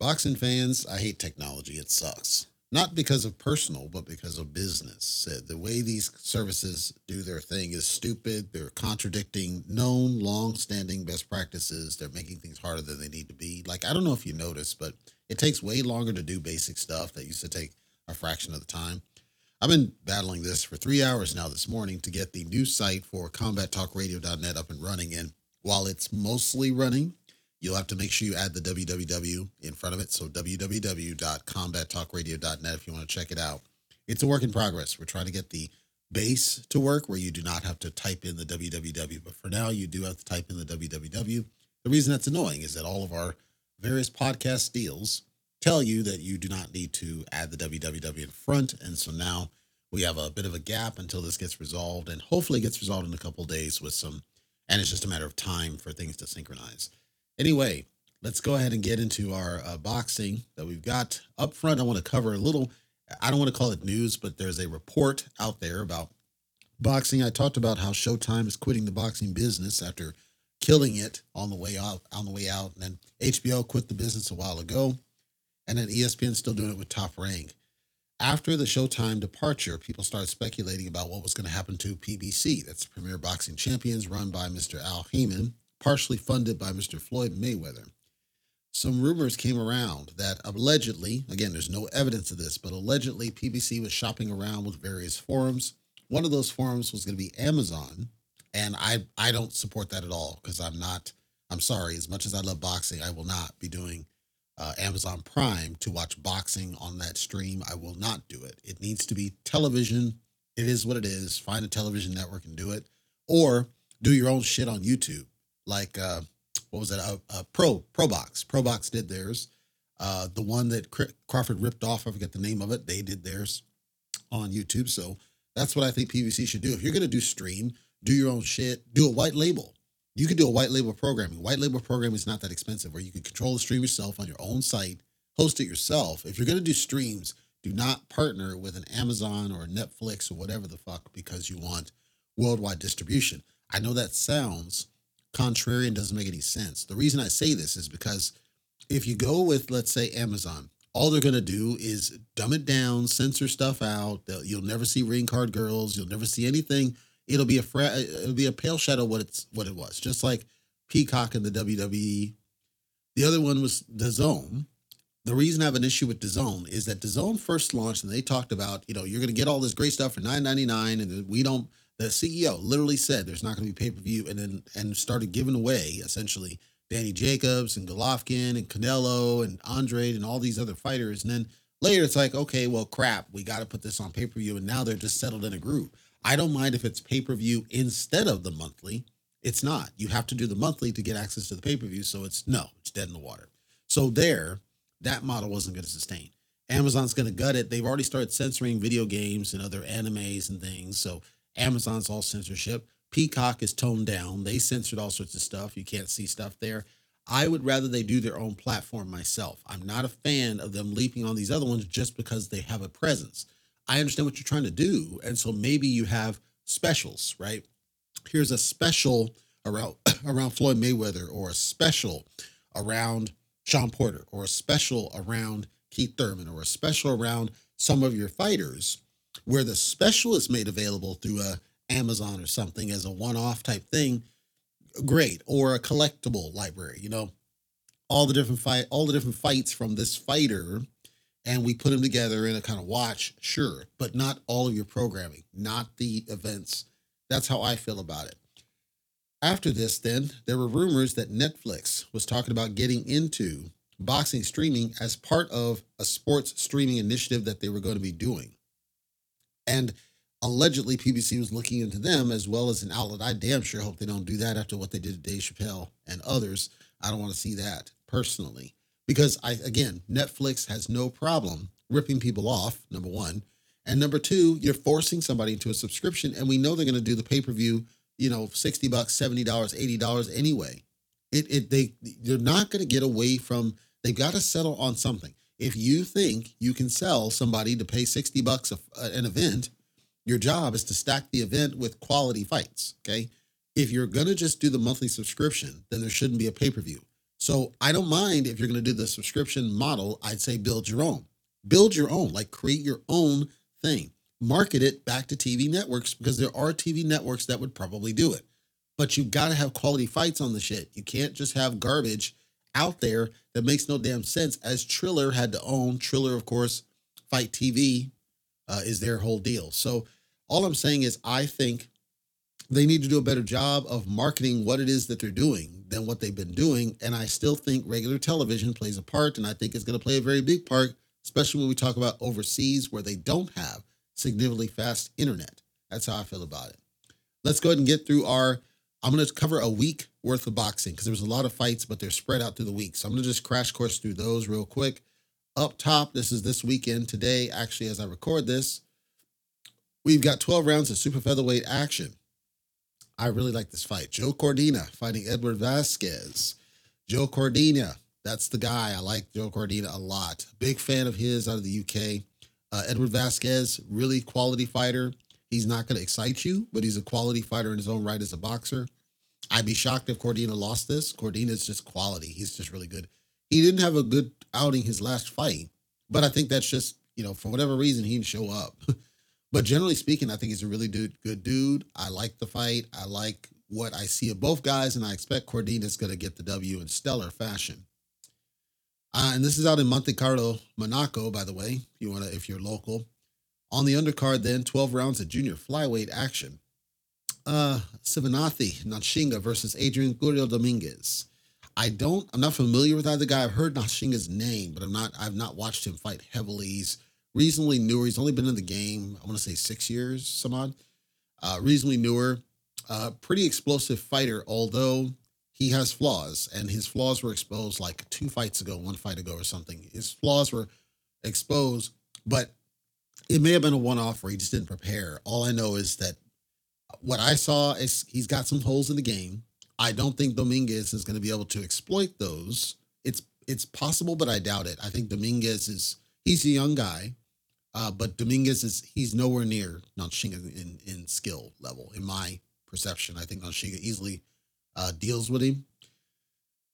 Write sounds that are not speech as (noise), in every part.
Boxing fans, I hate technology. It sucks. Not because of personal, but because of business. The way these services do their thing is stupid. They're contradicting known, long standing best practices. They're making things harder than they need to be. Like, I don't know if you noticed, but it takes way longer to do basic stuff that used to take a fraction of the time. I've been battling this for three hours now this morning to get the new site for combattalkradio.net up and running. And while it's mostly running, you'll have to make sure you add the www in front of it. So www.combattalkradio.net if you want to check it out. It's a work in progress. We're trying to get the base to work where you do not have to type in the www. But for now, you do have to type in the www. The reason that's annoying is that all of our various podcast deals tell you that you do not need to add the www in front. And so now we have a bit of a gap until this gets resolved and hopefully gets resolved in a couple days with some, and it's just a matter of time for things to synchronize. Anyway, let's go ahead and get into our uh, boxing that we've got up front. I want to cover a little, I don't want to call it news, but there's a report out there about boxing. I talked about how Showtime is quitting the boxing business after killing it on the way out, on the way out. And then HBO quit the business a while ago. And then ESPN's still doing it with Top Rank. After the Showtime departure, people started speculating about what was going to happen to PBC. That's Premier Boxing Champions, run by Mr. Al Haymon, partially funded by Mr. Floyd Mayweather. Some rumors came around that allegedly, again, there's no evidence of this, but allegedly PBC was shopping around with various forums. One of those forums was going to be Amazon, and I I don't support that at all because I'm not. I'm sorry. As much as I love boxing, I will not be doing uh, Amazon Prime to watch boxing on that stream. I will not do it. It needs to be television. It is what it is. Find a television network and do it, or do your own shit on YouTube. Like uh, what was it? Uh, uh, Pro Pro Box. Pro Box did theirs. Uh, the one that Cr- Crawford ripped off, I forget the name of it. They did theirs on YouTube. So that's what I think PBC should do. If you're gonna do stream, do your own shit. Do a white label. You can do a white label programming. White label programming is not that expensive, where you can control the stream yourself on your own site, host it yourself. If you're gonna do streams, do not partner with an Amazon or Netflix or whatever the fuck because you want worldwide distribution. I know that sounds contrary and doesn't make any sense. The reason I say this is because if you go with, let's say, Amazon, all they're going to do is dumb it down, censor stuff out. You'll never see ring card girls. You'll never see anything. It'll be a fra- it'll be a pale shadow what it's what it was. Just like Peacock and the WWE. The other one was the Zone. The reason I have an issue with DAZN is that DAZN first launched and they talked about, you know, you're going to get all this great stuff for $9.99 and we don't the CEO literally said there's not going to be pay-per-view and then and started giving away essentially Danny Jacobs and Golovkin and Canelo and Andre and all these other fighters. And then later it's like, okay, well, crap, we got to put this on pay-per-view. And now they're just settled in a group. I don't mind if it's pay-per-view instead of the monthly. It's not. You have to do the monthly to get access to the pay-per-view. So it's no, it's dead in the water. So there, that model wasn't going to sustain. Amazon's going to gut it. They've already started censoring video games and other animes and things. So Amazon's all censorship. Peacock is toned down. They censored all sorts of stuff. You can't see stuff there. I would rather they do their own platform myself. I'm not a fan of them leaping on these other ones just because they have a presence. I understand what you're trying to do. And so maybe you have specials, right? Here's a special around (coughs) around Floyd Mayweather or a special around Sean Porter or a special around Keith Thurman or a special around some of your fighters where the special is made available through a Amazon or something as a one-off type thing, great. Or a collectible library, you know, all the different fight, all the different fights from this fighter, and we put them together in a kind of watch, sure, but not all of your programming, not the events. That's how I feel about it. After this, then there were rumors that Netflix was talking about getting into boxing streaming as part of a sports streaming initiative that they were going to be doing. And allegedly, PBC was looking into them as well as an outlet. I damn sure hope they don't do that after what they did to Dave Chappelle and others. I don't want to see that personally because I, again, Netflix has no problem ripping people off, number one. And number two, you're forcing somebody into a subscription, and we know they're going to do the pay per view, you know, 60 bucks, $70, $80 anyway. It, it, they, you're not going to get away from, they've got to settle on something. If you think you can sell somebody to pay 60 bucks a, uh, an event, your job is to stack the event with quality fights. Okay. If you're going to just do the monthly subscription, then there shouldn't be a pay per view. So I don't mind if you're going to do the subscription model. I'd say build your own. Build your own, like create your own thing. Market it back to TV networks because there are TV networks that would probably do it. But you've got to have quality fights on the shit. You can't just have garbage out there that makes no damn sense. As Triller had to own, Triller, of course, FITE TV uh, is their whole deal. So all I'm saying is, I think they need to do a better job of marketing what it is that they're doing than what they've been doing. And I still think regular television plays a part, and I think it's going to play a very big part, especially when we talk about overseas where they don't have significantly fast internet. That's how I feel about it. Let's go ahead and get through our. I'm going to cover a week worth of boxing because there was a lot of fights, but they're spread out through the week. So I'm to just crash course through those real quick. Up top, this is this weekend today. Actually, as I record this, we've got 12 rounds of super featherweight action. I really like this fight. Joe Cordina fighting Edward Vasquez. Joe Cordina, that's the guy. I like Joe Cordina a lot. Big fan of his out of the UK. Uh, Edward Vasquez, really quality fighter. He's not going to excite you, but he's a quality fighter in his own right as a boxer. I'd be shocked if Cordina lost this. Cordina's just quality. He's just really good. He didn't have a good outing his last fight, but I think that's just, you know, for whatever reason, he didn't show up. (laughs) but generally speaking, I think he's a really good, good dude. I like the fight. I like what I see of both guys, and I expect Cordina's going to get the W in stellar fashion. Uh, and this is out in Monte Carlo, Monaco, by the way, if you want to, if you're local. On the undercard, then 12 rounds of junior flyweight action. Uh, Sivenathi Nontshinga versus Adrian Curiel Dominguez. I don't, I'm not familiar with either guy. I've heard Nontshinga's name, but I'm not, I've not watched him fight heavily. He's reasonably newer. He's only been in the game, I want to say six years, some odd. Uh, reasonably newer, uh, pretty explosive fighter, although he has flaws, and his flaws were exposed like two fights ago, one fight ago, or something. His flaws were exposed, but it may have been a one off where he just didn't prepare. All I know is that what I saw is he's got some holes in the game. I don't think Dominguez is going to be able to exploit those. It's it's possible, but I doubt it. I think Dominguez is he's a young guy, uh, but Dominguez is he's nowhere near Nontshinga in in skill level, in my perception. I think Nontshinga easily uh, deals with him.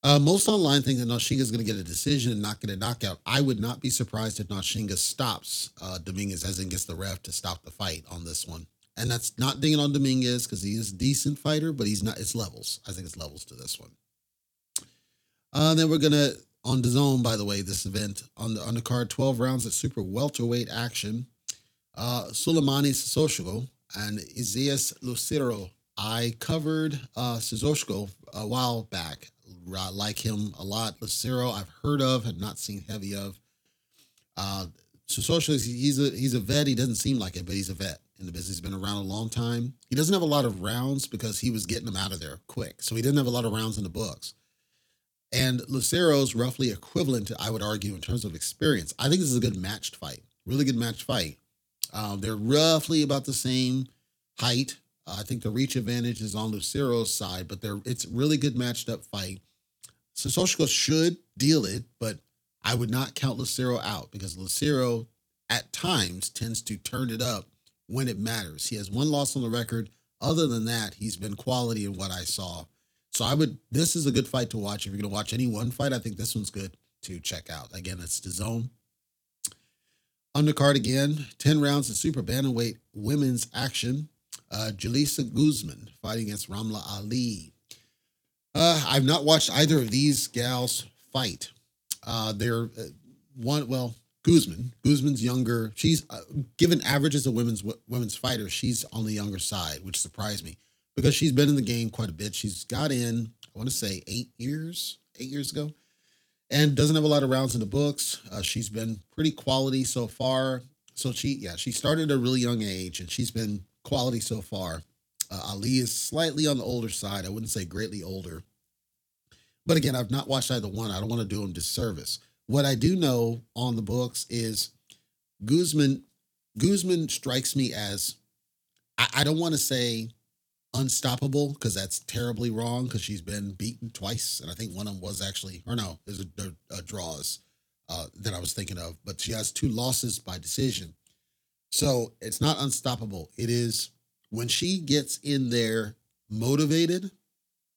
Uh, most online think that Nontshinga is going to get a decision and not get a knockout. I would not be surprised if Nontshinga stops uh, Dominguez, as in gets the ref to stop the fight on this one. And that's not dinging on Dominguez because he is a decent fighter, but he's not. It's levels. I think it's levels to this one. Uh, then we're gonna on the zone. By the way, this event on the on the card, twelve rounds of super welterweight action. Uh, Suleimani and Isaias Lucero I covered uh a while back. I like him a lot. Lucero, I've heard of, have not seen heavy of. Uh he's a he's a vet. He doesn't seem like it, but he's a vet in the business. He's been around a long time. He doesn't have a lot of rounds because he was getting them out of there quick. So he didn't have a lot of rounds in the books. And Lucero's roughly equivalent to, I would argue, in terms of experience. I think this is a good matched fight. Really good matched fight. Um, they're roughly about the same height, uh, I think the reach advantage is on Lucero's side, but they're it's really good matched up fight. Cissokho should deal it, but I would not count Lucero out because Lucero at times tends to turn it up when it matters. He has one loss on the record. Other than that, he's been quality in what I saw. So I would this is a good fight to watch. If you're gonna watch any one fight, I think this one's good to check out. Again, it's the zone. Undercard again, 10 rounds of super bantamweight women's action uh, Julissa Guzman fighting against Ramla Ali. Uh, I've not watched either of these gals fight. Uh, they're uh, one, well, Guzman. Guzman's younger. She's uh, given averages of women's women's fighters. She's on the younger side, which surprised me because she's been in the game quite a bit. She's got in, I want to say, eight years, eight years ago, and doesn't have a lot of rounds in the books. Uh, she's been pretty quality so far. So she, yeah, she started at a really young age, and she's been quality so far. Uh, Ali is slightly on the older side. I wouldn't say greatly older. But again, I've not watched either one. I don't want to do him disservice. What I do know on the books is Guzman. Guzman strikes me as I, I don't want to say unstoppable because that's terribly wrong because she's been beaten twice, and I think one of them was actually, or no, there's a, a, a draws uh, that I was thinking of, but she has two losses by decision. So it's not unstoppable. It is when she gets in there motivated,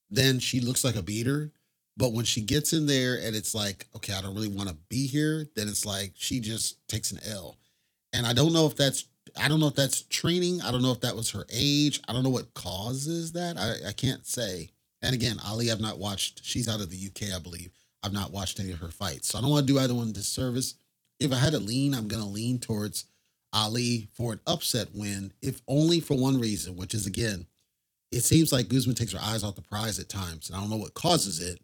then she looks like a beater. But when she gets in there and it's like, okay, I don't really want to be here, then it's like she just takes an L. And I don't know if that's I don't know if that's training. I don't know if that was her age. I don't know what causes that. I, I can't say. And again, Ali, I've not watched. She's out of the UK, I believe. I've not watched any of her fights. So I don't want to do either one disservice. If I had to lean, I'm going to lean towards Ali for an upset win, if only for one reason, which is again, it seems like Guzman takes her eyes off the prize at times. And I don't know what causes it.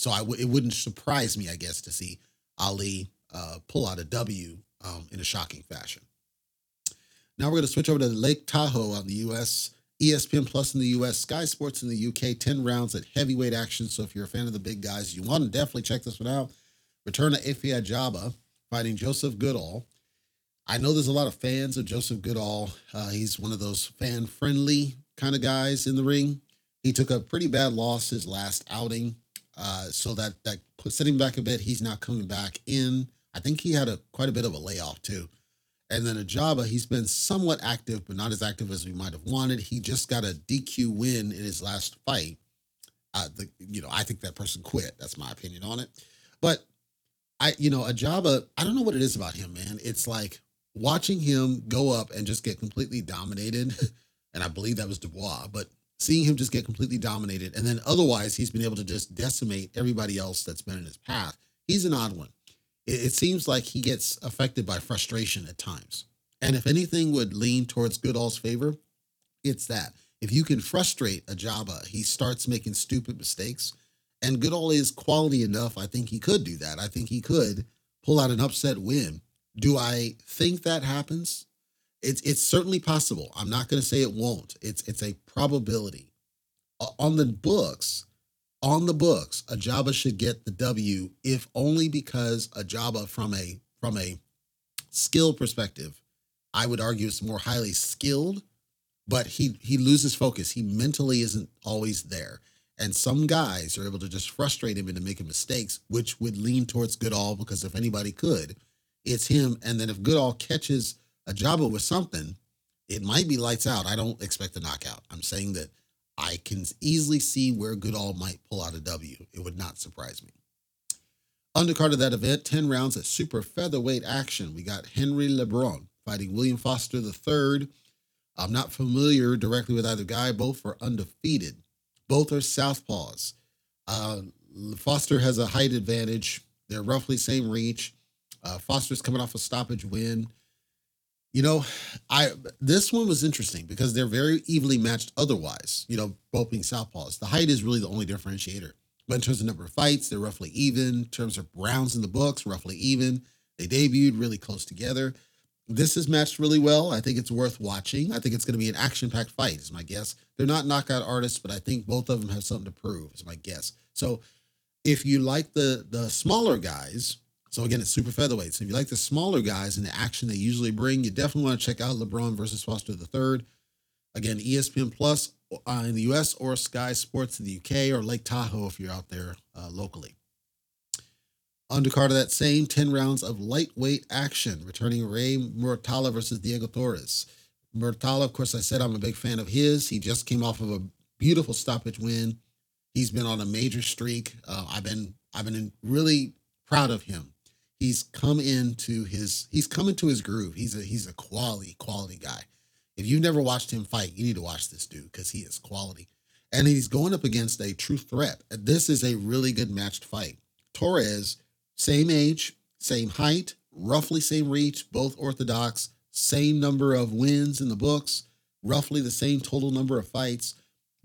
So I w- it wouldn't surprise me, I guess, to see Ali uh, pull out a W um, in a shocking fashion. Now we're going to switch over to Lake Tahoe on the U.S. ESPN Plus in the U.S. Sky Sports in the U.K. 10 rounds at heavyweight action. So if you're a fan of the big guys, you want to definitely check this one out. Return to Efe Ajagba fighting Joseph Goodall. I know there's a lot of fans of Joseph Goodall. Uh, he's one of those fan friendly kind of guys in the ring. He took a pretty bad loss his last outing. Uh, so that that him back a bit. He's not coming back in. I think he had a quite a bit of a layoff too. And then Ajagba, he's been somewhat active, but not as active as we might have wanted. He just got a DQ win in his last fight. Uh, the, you know, I think that person quit. That's my opinion on it. But I, you know, Ajagba, I don't know what it is about him, man. It's like watching him go up and just get completely dominated. (laughs) and I believe that was Dubois, but seeing him just get completely dominated. And then otherwise, he's been able to just decimate everybody else that's been in his path. He's an odd one it, it seems like he gets affected by frustration at times. And if anything would lean towards Goodall's favor, it's that. If you can frustrate Ajagba, he starts making stupid mistakes. And Goodall is quality enough. I think he could do that. I think he could pull out an upset win. Do I think that happens? It's it's certainly possible. I'm not going to say it won't. It's it's a probability. On the books, on the books, Ajagba should get the W, if only because Ajagba, from a from a skill perspective, I would argue is more highly skilled, but he he loses focus. He mentally isn't always there. And some guys are able to just frustrate him into making mistakes, which would lean towards Goodall because if anybody could, it's him. And then if Goodall catches Ajagba with something, it might be lights out. I don't expect a knockout. I'm saying that I can easily see where Goodall might pull out a W. It would not surprise me. Undercard of that event, 10 rounds of super featherweight action. We got Henry LeBron fighting William Foster III. I'm not familiar directly with either guy. Both are undefeated. Both are southpaws. Uh, Foster has a height advantage. They're roughly same reach. Uh, Foster's coming off a stoppage win. You know, I this one was interesting because they're very evenly matched otherwise, you know, both being southpaws. The height is really the only differentiator. But in terms of number of fights, they're roughly even. In terms of rounds in the books, roughly even. They debuted really close together. This is matched really well. I think it's worth watching. I think it's going to be an action-packed fight, is my guess. They're not knockout artists, but I think both of them have something to prove, is my guess. So if you like the the smaller guys, so again, it's super featherweight. So if you like the smaller guys and the action they usually bring, you definitely want to check out LeBron versus Foster the Third. Again, ESPN Plus uh, in the US or Sky Sports in the UK or Lake Tahoe if you're out there uh, locally. Undercard of that same 10 rounds of lightweight action, returning Ray Muratalla versus Diego Torres. Muratalla, of course, I said I'm a big fan of his. He just came off of a beautiful stoppage win. He's been on a major streak. Uh, I've been I've been really proud of him he's come into his he's come into his groove. He's a he's a quality quality guy. If you've never watched him fight, you need to watch this dude because he is quality. And he's going up against a true threat. This is a really good matched fight. Torres, same age, same height, roughly same reach, both orthodox, same number of wins in the books, roughly the same total number of fights.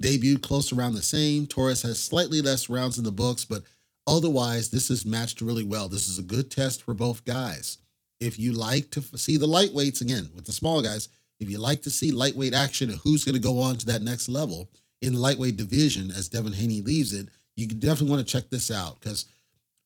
Debuted close around the same. Torres has slightly less rounds in the books, but Otherwise, this is matched really well. This is a good test for both guys. If you like to see the lightweights again with the small guys, if you like to see lightweight action and who's going to go on to that next level in the lightweight division as Devin Haney leaves it, you definitely want to check this out because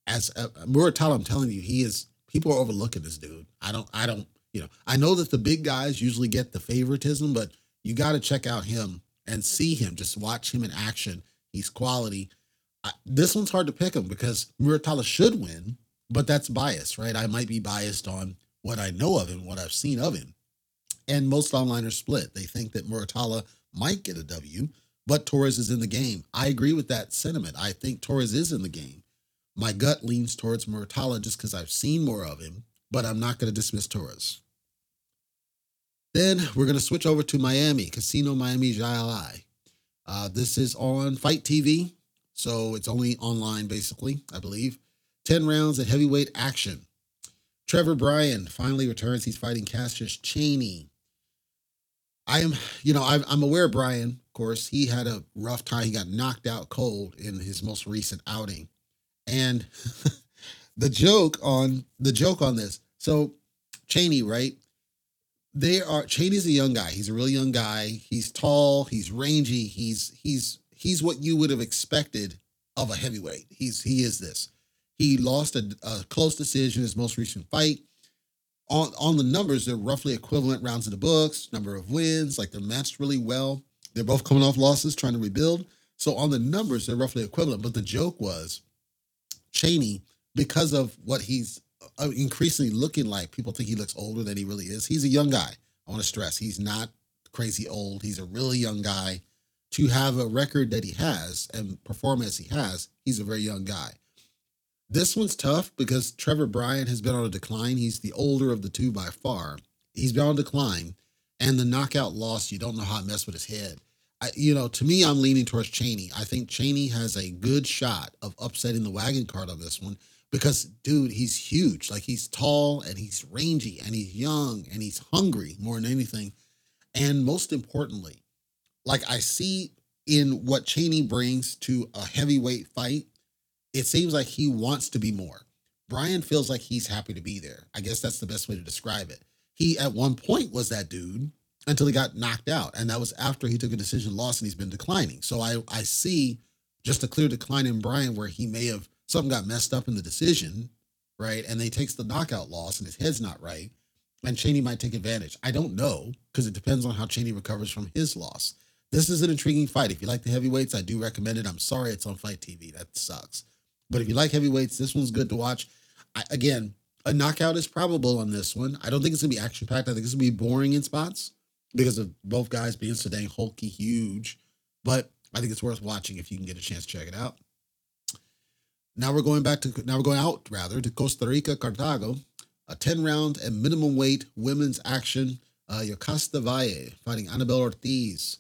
as uh, Muratalla, I'm telling you, he is people are overlooking this dude. I don't, I don't, you know, I know that the big guys usually get the favoritism, but you got to check out him and see him. Just watch him in action. He's quality this one's hard to pick him because Muratalla should win, but that's bias, right? I might be biased on what I know of him, what I've seen of him. And most online are split. They think that Muratalla might get a W, but Torres is in the game. I agree with that sentiment. I think Torres is in the game. My gut leans towards Muratalla just because I've seen more of him, but I'm not going to dismiss Torres. Then we're going to switch over to Miami, Casino Miami Jai uh, this is on FITE TV, so it's only online basically, I believe. 10 rounds of heavyweight action. Trevor Bryan finally returns. He's fighting Cassius Chaney. I am, you know, I'm aware of Bryan, of course. He had a rough time. He got knocked out cold in his most recent outing. And (laughs) the joke on the joke on this. So Chaney, right? They are Chaney's a young guy. He's a really young guy. He's tall, he's rangy, he's he's he's what you would have expected of a heavyweight. He's he is this. He lost a, a close decision his most recent fight. On on the numbers, they're roughly equivalent rounds in the books, number of wins, like they're matched really well. They're both coming off losses, trying to rebuild. So on the numbers, they're roughly equivalent. But the joke was Chaney, because of what he's uh, increasingly looking like, people think he looks older than he really is. He's a young guy. I want to stress he's not crazy old. He's a really young guy. To have a record that he has and perform as he has, he's a very young guy. This one's tough because Trevor Bryan has been on a decline. He's the older of the two by far. He's been on decline. And the knockout loss, you don't know how it messed with his head. I, you know, to me, I'm leaning towards Chaney. I think Chaney has a good shot of upsetting the wagon card on this one because, dude, he's huge. Like he's tall and he's rangy and he's young and he's hungry more than anything. And most importantly, like I see in what Chaney brings to a heavyweight fight, it seems like he wants to be more. Bryan feels like he's happy to be there. I guess that's the best way to describe it. He at one point was that dude until he got knocked out. And that was after he took a decision loss and he's been declining. So I, I see just a clear decline in Bryan where he may have something got messed up in the decision, right? And he takes the knockout loss and his head's not right. And Chaney might take advantage. I don't know because it depends on how Chaney recovers from his loss. This is an intriguing fight. If you like the heavyweights, I do recommend it. I'm sorry it's on FITE TV. That sucks. But if you like heavyweights, this one's good to watch. I, again, a knockout is probable on this one. I don't think it's gonna be action packed. I think it's gonna be boring in spots because of both guys being so dang hulky huge. But I think it's worth watching if you can get a chance to check it out. Now we're going back to now we're going out rather to Costa Rica, Cartago, a 10 round and minimum weight women's action. Uh, Yokasta Valle fighting Anabel Ortiz.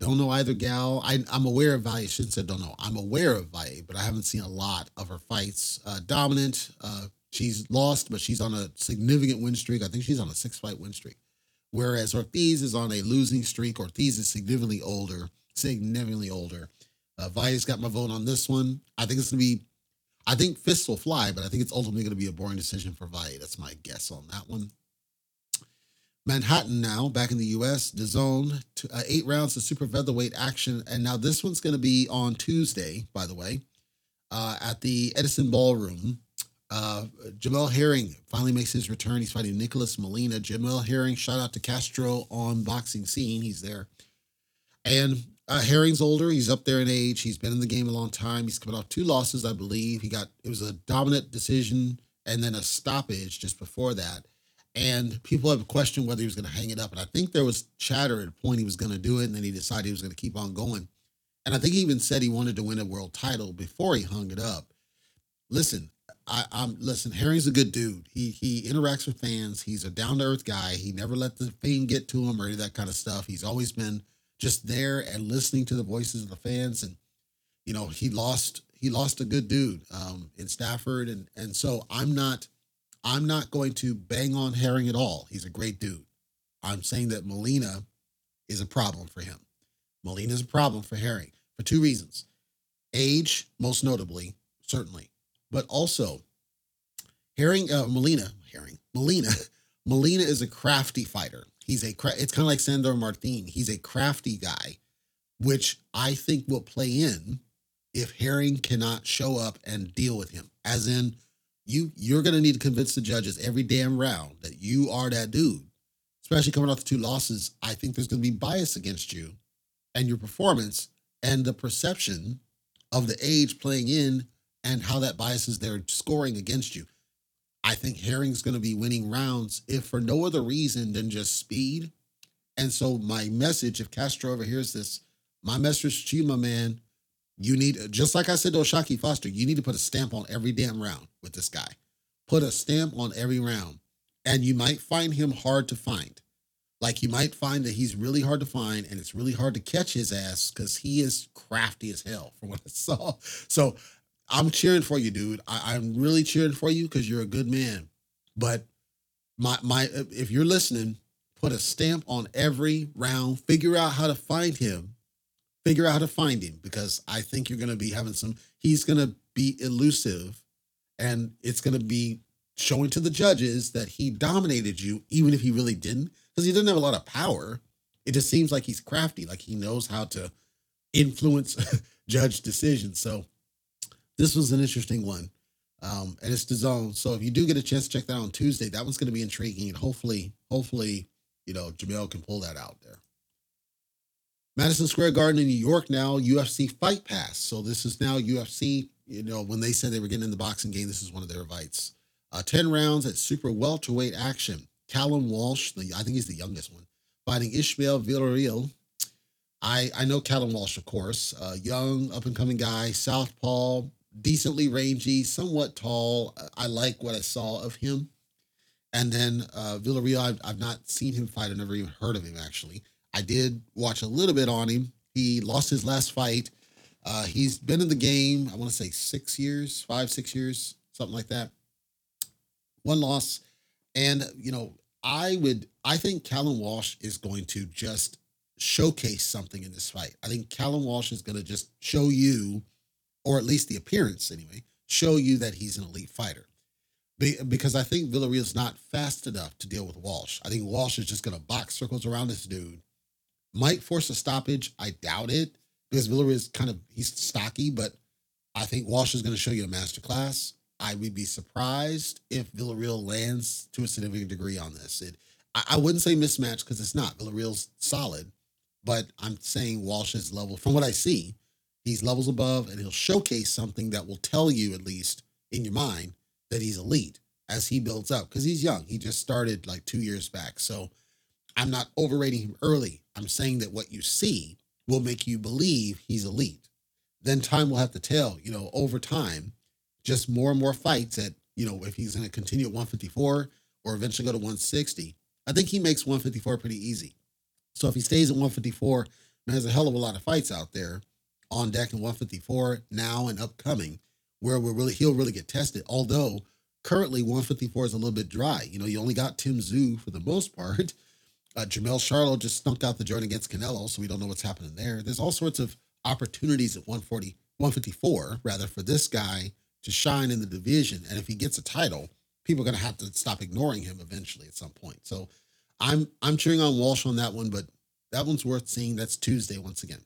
Don't know either gal. I, am aware of Valle. I shouldn't say don't know. I'm aware of Valle, but I haven't seen a lot of her fights. Uh, dominant. Uh, she's lost, but she's on a significant win streak. I think she's on a six fight win streak. Whereas Ortiz is on a losing streak. Ortiz is significantly older, significantly older. Uh, Valle's got my vote on this one. I think it's going to be, I think fists will fly, but I think it's ultimately going to be a boring decision for Valle. That's my guess on that one. Manhattan now, back in the U.S., the zone, uh, eight rounds of super featherweight action. And now this one's going to be on Tuesday, by the way, uh, at the Edison Ballroom. Uh, Jamel Herring finally makes his return. He's fighting Nicholas Molina. Jamel Herring, shout out to Castro on Boxing Scene. He's there. And uh, Herring's older. He's up there in age. He's been in the game a long time. He's coming off two losses, I believe. He got, it was a dominant decision and then a stoppage just before that. And people have questioned whether he was going to hang it up. And I think there was chatter at a point he was going to do it. And then he decided he was going to keep on going. And I think he even said he wanted to win a world title before he hung it up. Listen, I, am listen. Herring's a good dude. He he interacts with fans. He's a down to earth guy. He never let the fame get to him or any of that kind of stuff. He's always been just there and listening to the voices of the fans. And you know, he lost he lost a good dude um, in Stafford, and and so I'm not I'm not going to bang on Herring at all. He's a great dude. I'm saying that Molina is a problem for him. Molina is a problem for Herring for two reasons: age, most notably, certainly but also Herring uh, Molina, Herring Molina, (laughs) Molina is a crafty fighter. He's a it's kind of like Sandor Martin. He's a crafty guy, which I think will play in if Herring cannot show up and deal with him. As in, you you're gonna need to convince the judges every damn round that you are that dude. Especially coming off the two losses, I think there's gonna be bias against you and your performance and the perception of the age playing in and how that biases their scoring against you. I think Herring's going to be winning rounds if for no other reason than just speed. And so my message, if Castro overhears this, my message to you, my man, you need just like I said to O'Shaquie Foster, you need to put a stamp on every damn round with this guy. Put a stamp on every round. And you might find him hard to find. Like you might find that he's really hard to find and it's really hard to catch his ass because he is crafty as hell (laughs) from what I saw. So I'm cheering for you, dude. I, am really cheering for you because you're a good man. But my my if you're listening, put a stamp on every round, figure out how to find him, figure out how to find him because I think you're gonna be having some, he's gonna be elusive and it's gonna be showing to the judges that he dominated you, even if he really didn't, because he doesn't have a lot of power. It just seems like he's crafty, like he knows how to influence (laughs) judge decisions. So this was an interesting one. Um, and it's the zone. So if you do get a chance to check that on Tuesday, that one's going to be intriguing. And hopefully, hopefully, you know, Jamel can pull that out there. Madison Square Garden in New York now, UFC Fight Pass. So this is now UFC. You know, when they said they were getting in the boxing game, this is one of their fights. Uh, 10 rounds at super welterweight action. Callum Walsh, the, I think he's the youngest one, fighting Ishmael Villarreal. I, I know Callum Walsh, of course, uh, young, up and coming guy, southpaw, decently rangy, somewhat tall. I like what I saw of him. And then uh, Villarreal, I've, I've not seen him fight. I've never even heard of him, actually. I did watch a little bit on him. He lost his last fight. Uh, he's been in the game, I want to say six years, five, six years, something like that. One loss. And, you know, I would, I think Callum Walsh is going to just showcase something in this fight. I think Callum Walsh is going to just show you or at least the appearance anyway, show you that he's an elite fighter. Be, because I think Villarreal is not fast enough to deal with Walsh. I think Walsh is just going to box circles around this dude. Might force a stoppage. I doubt it because Villarreal is kind of he's stocky, but I think Walsh is going to show you a master class. I would be surprised if Villarreal lands to a significant degree on this. It, I, I wouldn't say mismatch because it's not. Villarreal's solid, but I'm saying Walsh's level, from what I see, He's levels above and he'll showcase something that will tell you, at least in your mind, that he's elite as he builds up because he's young. He just started like two years back. So I'm not overrating him early. I'm saying that what you see will make you believe he's elite. Then time will have to tell, you know, over time, just more and more fights at, you know, if he's going to continue at 154 or eventually go to 160. I think he makes 154 pretty easy. So if he stays at 154 and has a hell of a lot of fights out there, on deck in 154 now and upcoming, where we're really he'll really get tested. Although currently 154 is a little bit dry. You know, you only got Tim Tszyu for the most part. Uh, Jermell Charlo just snuck out the joint against Canelo, so we don't know what's happening there. There's all sorts of opportunities at 140, 154 rather for this guy to shine in the division. And if he gets a title, people are going to have to stop ignoring him eventually at some point. So I'm I'm cheering on Walsh on that one, but that one's worth seeing. That's Tuesday once again.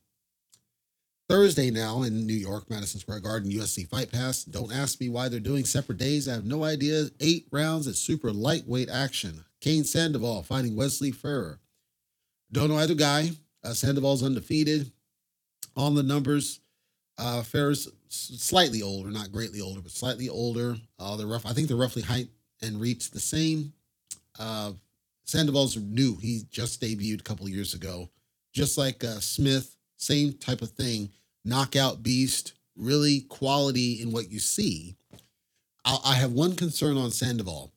Thursday now in New York, Madison Square Garden, UFC Fight Pass. Don't ask me why they're doing separate days. I have no idea. Eight rounds at super lightweight action. Kane Sandoval fighting Wesley Farrer. Don't know either guy. Uh, Sandoval's undefeated. On the numbers, uh, Farrer's slightly older, not greatly older, but slightly older. Uh, they're rough. I think they're roughly height and reach the same. Uh, Sandoval's new. He just debuted a couple years ago, just like uh, Smith same type of thing. Knockout beast, really quality in what you see. I, I have one concern on Sandoval.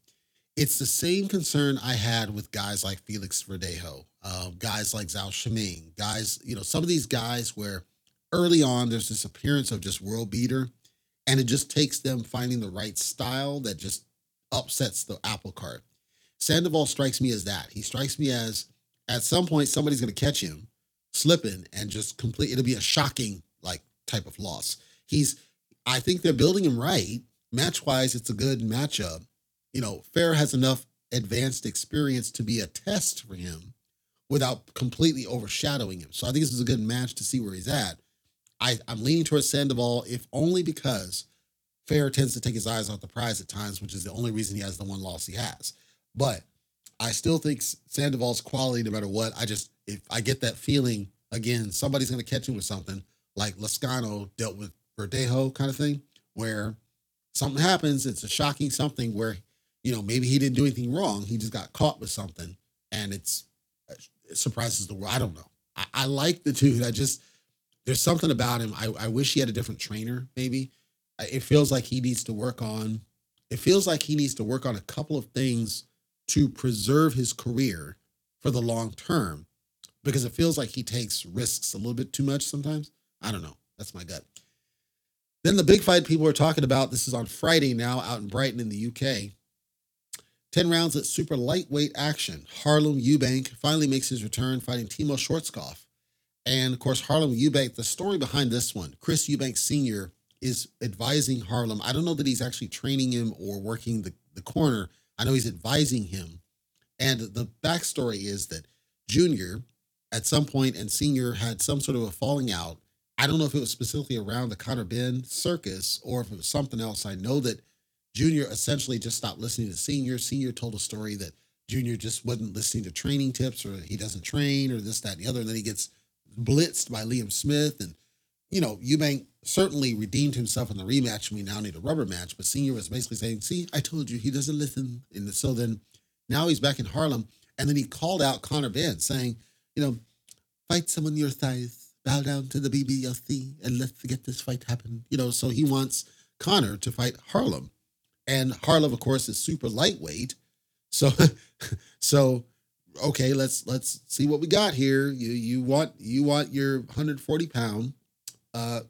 It's the same concern I had with guys like Felix Verdejo, uh, guys like Zou Shiming, guys, you know, some of these guys where early on there's this appearance of just world beater, and it just takes them finding the right style that just upsets the apple cart. Sandoval strikes me as that. He strikes me as at some point somebody's going to catch him slipping and just complete it'll be a shocking like type of loss. He's I think they're building him right. Match wise, it's a good matchup. You know, Fair has enough advanced experience to be a test for him without completely overshadowing him. So I think this is a good match to see where he's at. I, I'm leaning towards Sandoval, if only because Fair tends to take his eyes off the prize at times, which is the only reason he has the one loss he has. But I still think Sandoval's quality no matter what. I just if I get that feeling again, somebody's going to catch him with something like Lezcano dealt with Verdejo kind of thing, where something happens, it's a shocking something where, you know, maybe he didn't do anything wrong. He just got caught with something and it's, it surprises the world. I don't know. I, I like the dude. I just, there's something about him. I, I wish he had a different trainer, maybe. It feels like he needs to work on, it feels like he needs to work on a couple of things to preserve his career for the long term because it feels like he takes risks a little bit too much sometimes. I don't know. That's my gut. Then the big fight people are talking about this is on Friday now out in Brighton in the UK. 10 rounds at super lightweight action. Harlem Eubank finally makes his return fighting Timo Schwarzkopf. And of course, Harlem Eubank, the story behind this one, Chris Eubank Sr. is advising Harlem. I don't know that he's actually training him or working the, the corner. I know he's advising him. And the backstory is that Junior, at some point, and Senior had some sort of a falling out. I don't know if it was specifically around the Conor Benn circus or if it was something else. I know that Junior essentially just stopped listening to Senior. Senior told a story that Junior just wasn't listening to training tips or he doesn't train or this, that, and the other. And then he gets blitzed by Liam Smith. And, you know, Eubank certainly redeemed himself in the rematch. We now need a rubber match. But Senior was basically saying, see, I told you he doesn't listen. And so then now he's back in Harlem. And then he called out Conor Benn saying, you know, fight someone your size, bow down to the BBLC, and let's get this fight happen. You know, so he wants Conor to fight Harlem. And Harlem, of course, is super lightweight. So, (laughs) so okay, let's let's see what we got here. You you want you want your 140 pound uh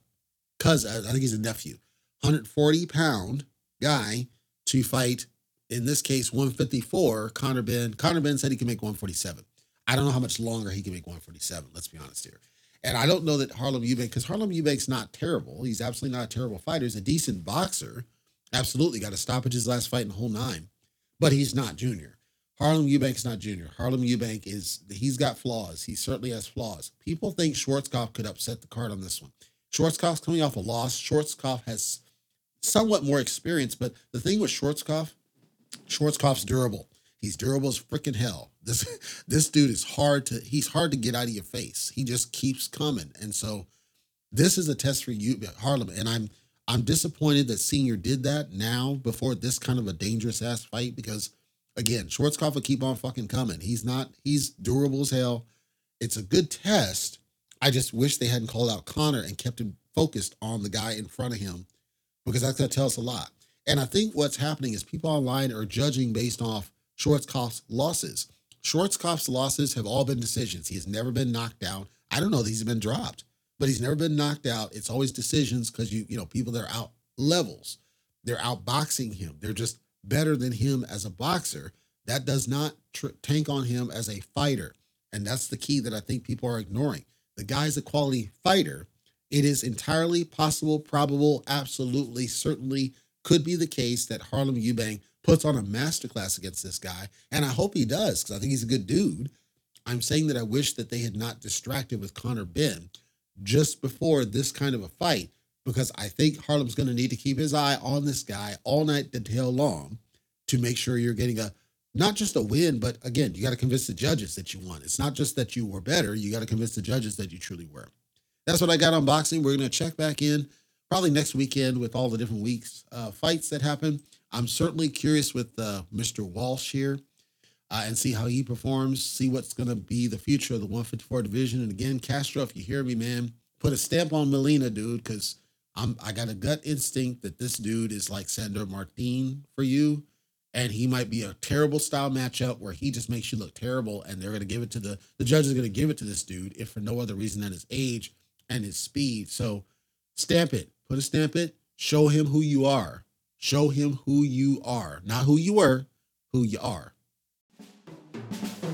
cousin, I think he's a nephew, 140 pound guy to fight in this case 154 Conor Benn. Conor Benn said he can make 147. I don't know how much longer he can make 147. Let's be honest here. And I don't know that Harlem Eubank, because Harlem Eubank's not terrible. He's absolutely not a terrible fighter. He's a decent boxer. Absolutely got a stoppage his last fight in the whole nine, but he's not junior. Harlem Eubank's not junior. Harlem Eubank is he's got flaws. He certainly has flaws. People think Schwarzkopf could upset the card on this one. Schwarzkopf's coming off a loss. Schwarzkopf has somewhat more experience, but the thing with Schwarzkopf, Schwarzkopf's durable. He's durable as freaking hell. This (laughs) this dude is hard to he's hard to get out of your face. He just keeps coming. And so this is a test for you, Harlem. And I'm I'm disappointed that Senior did that now before this kind of a dangerous ass fight because again, Schwarzkopf will keep on fucking coming. He's not, he's durable as hell. It's a good test. I just wish they hadn't called out Conor and kept him focused on the guy in front of him because that's to tell us a lot. And I think what's happening is people online are judging based off Schwarzkopf's losses. Schwarzkopf's losses have all been decisions. He has never been knocked down. I don't know that he's been dropped, but he's never been knocked out. It's always decisions because you, you know, people that are out levels, they're outboxing him. They're just better than him as a boxer. That does not tr- tank on him as a fighter. And that's the key that I think people are ignoring. The guy's a quality fighter. It is entirely possible, probable, absolutely, certainly could be the case that Harlem Eubank puts on a masterclass against this guy. And I hope he does because I think he's a good dude. I'm saying that I wish that they had not distracted with Conor Benn just before this kind of a fight because I think Harlem's going to need to keep his eye on this guy all night tail long to make sure you're getting a not just a win, but again, you got to convince the judges that you won. It's not just that you were better, you got to convince the judges that you truly were. That's what I got on boxing. We're going to check back in probably next weekend with all the different weeks uh, fights that happen. I'm certainly curious with uh, Mr. Walsh here uh, and see how he performs, see what's going to be the future of the 154 division. And again, Castro, if you hear me, man, put a stamp on Molina, dude, because I'm I got a gut instinct that this dude is like Sandor Martin for you. And he might be a terrible style matchup where he just makes you look terrible, and they're gonna give it to the the judge is gonna give it to this dude, if for no other reason than his age and his speed. So stamp it, put a stamp it, show him who you are. Show him who you are. Not who you were, who you are. Thank you.